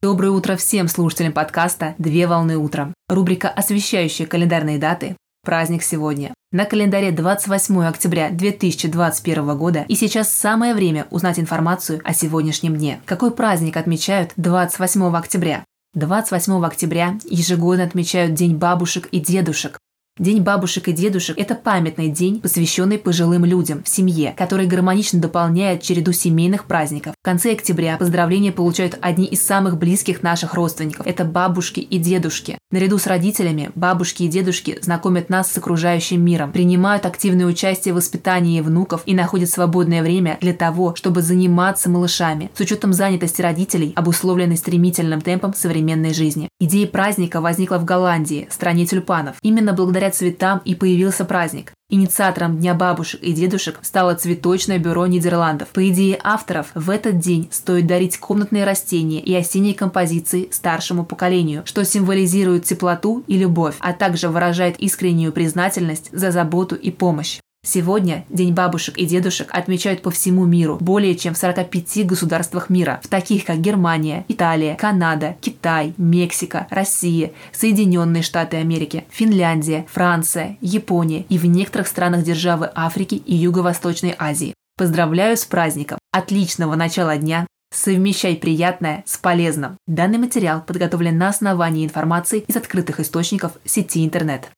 Доброе утро всем слушателям подкаста «Две волны утром». Рубрика, освещающая календарные даты. Праздник сегодня. На календаре 28 октября 2021 года и сейчас самое время узнать информацию о сегодняшнем дне. Какой праздник отмечают 28 октября? 28 октября ежегодно отмечают День бабушек и дедушек. День бабушек и дедушек – это памятный день, посвященный пожилым людям в семье, который гармонично дополняет череду семейных праздников. В конце октября поздравления получают одни из самых близких наших родственников – это бабушки и дедушки. Наряду с родителями, бабушки и дедушки знакомят нас с окружающим миром, принимают активное участие в воспитании внуков и находят свободное время для того, чтобы заниматься малышами, с учетом занятости родителей, обусловленной стремительным темпом современной жизни. Идея праздника возникла в Голландии, стране тюльпанов. Именно благодаря цветам и появился праздник. Инициатором Дня бабушек и дедушек стало Цветочное бюро Нидерландов. По идее авторов, в этот день стоит дарить комнатные растения и осенние композиции старшему поколению, что символизирует теплоту и любовь, а также выражает искреннюю признательность за заботу и помощь. Сегодня День бабушек и дедушек отмечают по всему миру, более чем в 45 государствах мира, в таких как Германия, Италия, Канада, Китай, Мексика, Россия, Соединенные Штаты Америки, Финляндия, Франция, Япония и в некоторых странах державы Африки и Юго-Восточной Азии. Поздравляю с праздником! Отличного начала дня! Совмещай приятное с полезным. Данный материал подготовлен на основании информации из открытых источников сети интернет.